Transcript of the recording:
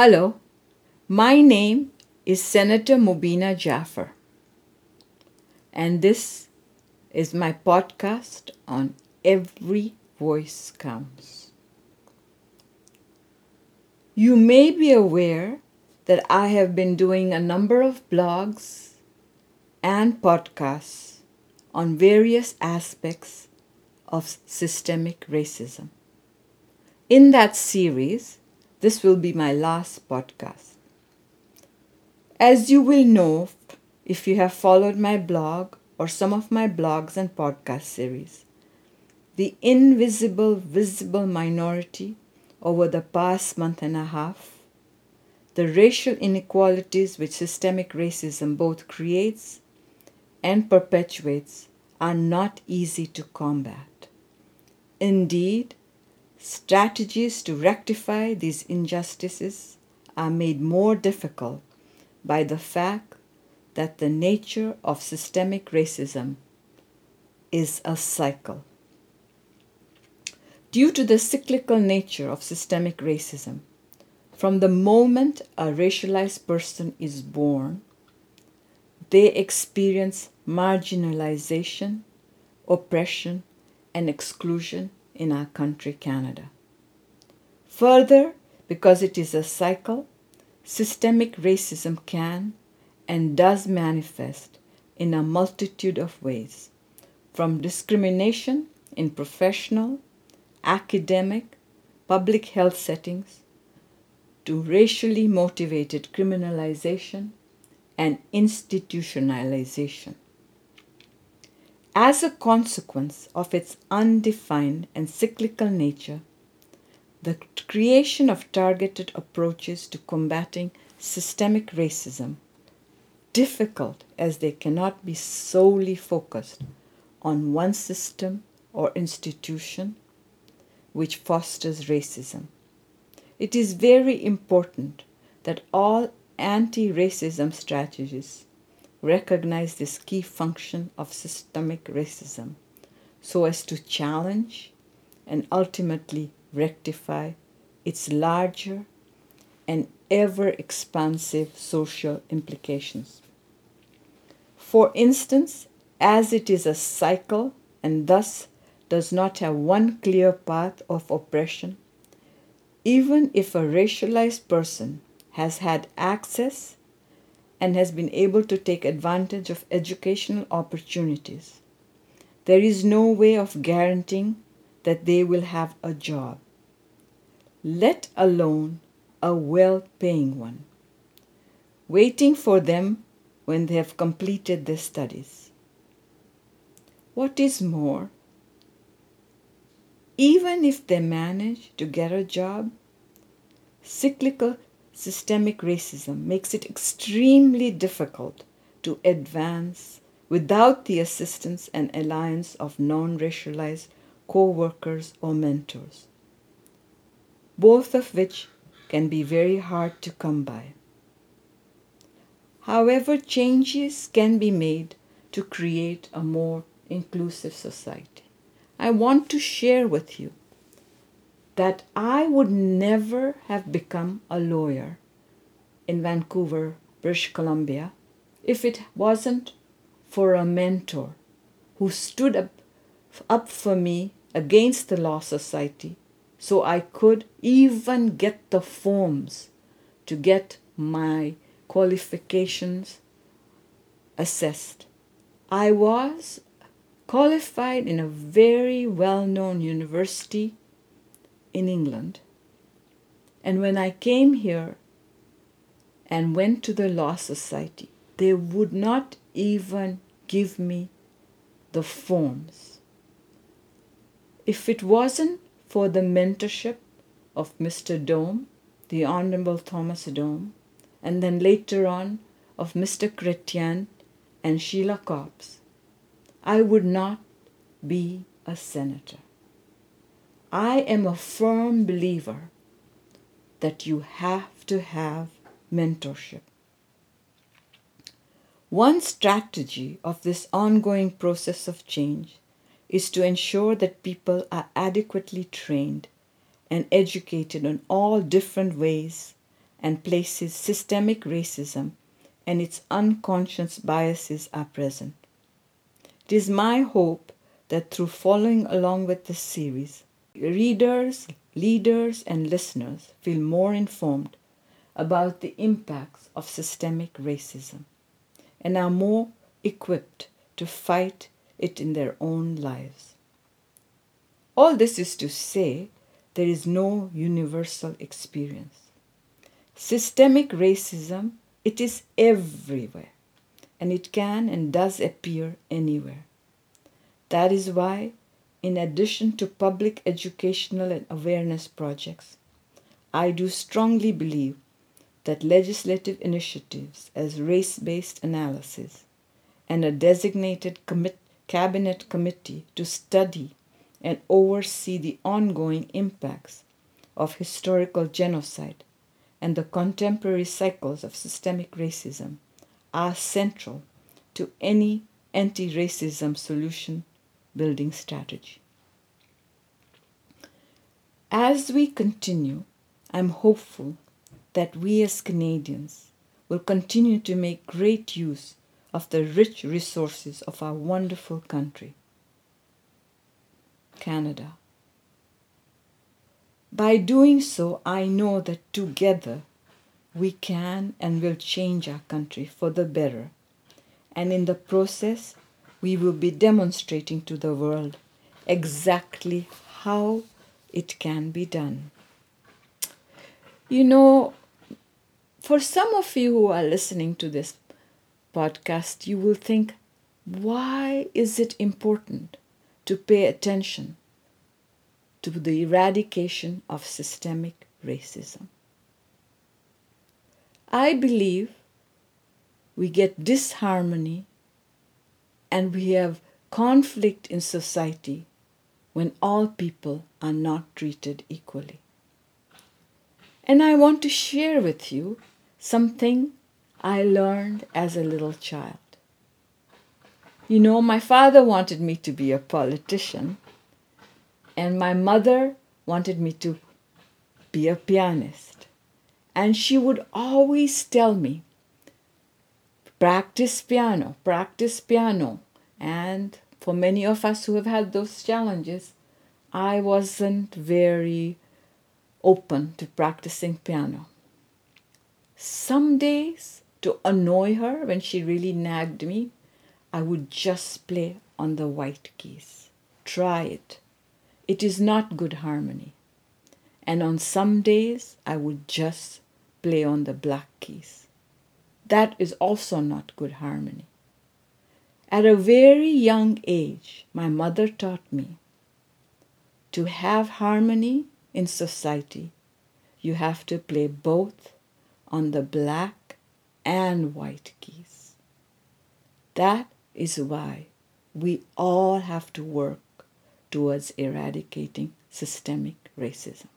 Hello, my name is Senator Mobina Jaffer, and this is my podcast on Every Voice Counts. You may be aware that I have been doing a number of blogs and podcasts on various aspects of systemic racism. In that series, this will be my last podcast. As you will know if you have followed my blog or some of my blogs and podcast series, the invisible, visible minority over the past month and a half, the racial inequalities which systemic racism both creates and perpetuates are not easy to combat. Indeed, strategies to rectify these injustices are made more difficult by the fact that the nature of systemic racism is a cycle. Due to the cyclical nature of systemic racism, from the moment a racialized person is born, they experience marginalization, oppression, and exclusion in our country, Canada. Further, because it is a cycle, systemic racism can and does manifest in a multitude of ways, from discrimination in professional, academic, public health settings to racially motivated criminalization and institutionalization. As a consequence of its undefined and cyclical nature, the creation of targeted approaches to combating systemic racism, difficult as they cannot be solely focused on one system or institution which fosters racism. It is very important that all anti racism strategies recognize this key function of systemic racism so as to challenge and ultimately rectify its larger and ever expansive social implications. For instance, as it is a cycle and thus does not have one clear path of oppression, even if a racialized person has had access and has been able to take advantage of educational opportunities. There is no way of guaranteeing that they will have a job, let alone a well paying one, waiting for them when they have completed their studies. What is more, even if they manage to get a job, cyclical systemic racism makes it extremely difficult to advance without the assistance and alliance of non racialized co workers or mentors, both of which can be very hard to come by. However, changes can be made to create a more inclusive society. I want to share with you that I would never have become a lawyer in Vancouver, British Columbia, if it wasn't for a mentor who stood up, up for me against the Law Society so I could even get the forms to get my qualifications assessed. I was qualified in a very well known university in England. And when I came here and went to the Law Society, they would not even give me the forms. If it wasn't for the mentorship of Mr. Dohm, the Honorable Thomas Dohm, and then later on of Mr. Chrétien and Sheila Copps, I would not be a senator. I am a firm believer that you have to have mentorship. One strategy of this ongoing process of change is to ensure that people are adequately trained and educated on all different ways and places systemic racism and its unconscious biases are present. It is my hope that through following along with this series, readers, leaders, and listeners feel more informed about the impacts of systemic racism and are more equipped to fight it in their own lives. All this is to say, there is no universal experience. Systemic racism, it is everywhere, and it can and does appear anywhere. That is why, in addition to public educational and awareness projects, I do strongly believe that legislative initiatives as race based analysis and a designated commit- cabinet committee to study and oversee the ongoing impacts of historical genocide and the contemporary cycles of systemic racism are central to any anti racism solution building strategy. As we continue, I'm hopeful that we as Canadians will continue to make great use of the rich resources of our wonderful country, Canada. By doing so, I know that together we can and will change our country for the better. And in the process, we will be demonstrating to the world exactly how it can be done. You know, for some of you who are listening to this podcast, you will think, why is it important to pay attention to the eradication of systemic racism? I believe we get disharmony and we have conflict in society when all people are not treated equally. And I want to share with you something I learned as a little child. You know, my father wanted me to be a politician, and my mother wanted me to be a pianist. And she would always tell me, practice piano, practice piano. And for many of us who have had those challenges, I wasn't very open to practicing piano. Some days, to annoy her when she really nagged me, I would just play on the white keys. Try it. It is not good harmony. And on some days, I would just play on the black keys. That is also not good harmony. At a very young age, my mother taught me to have harmony in society, you have to play both on the black and white keys. That is why we all have to work towards eradicating systemic racism.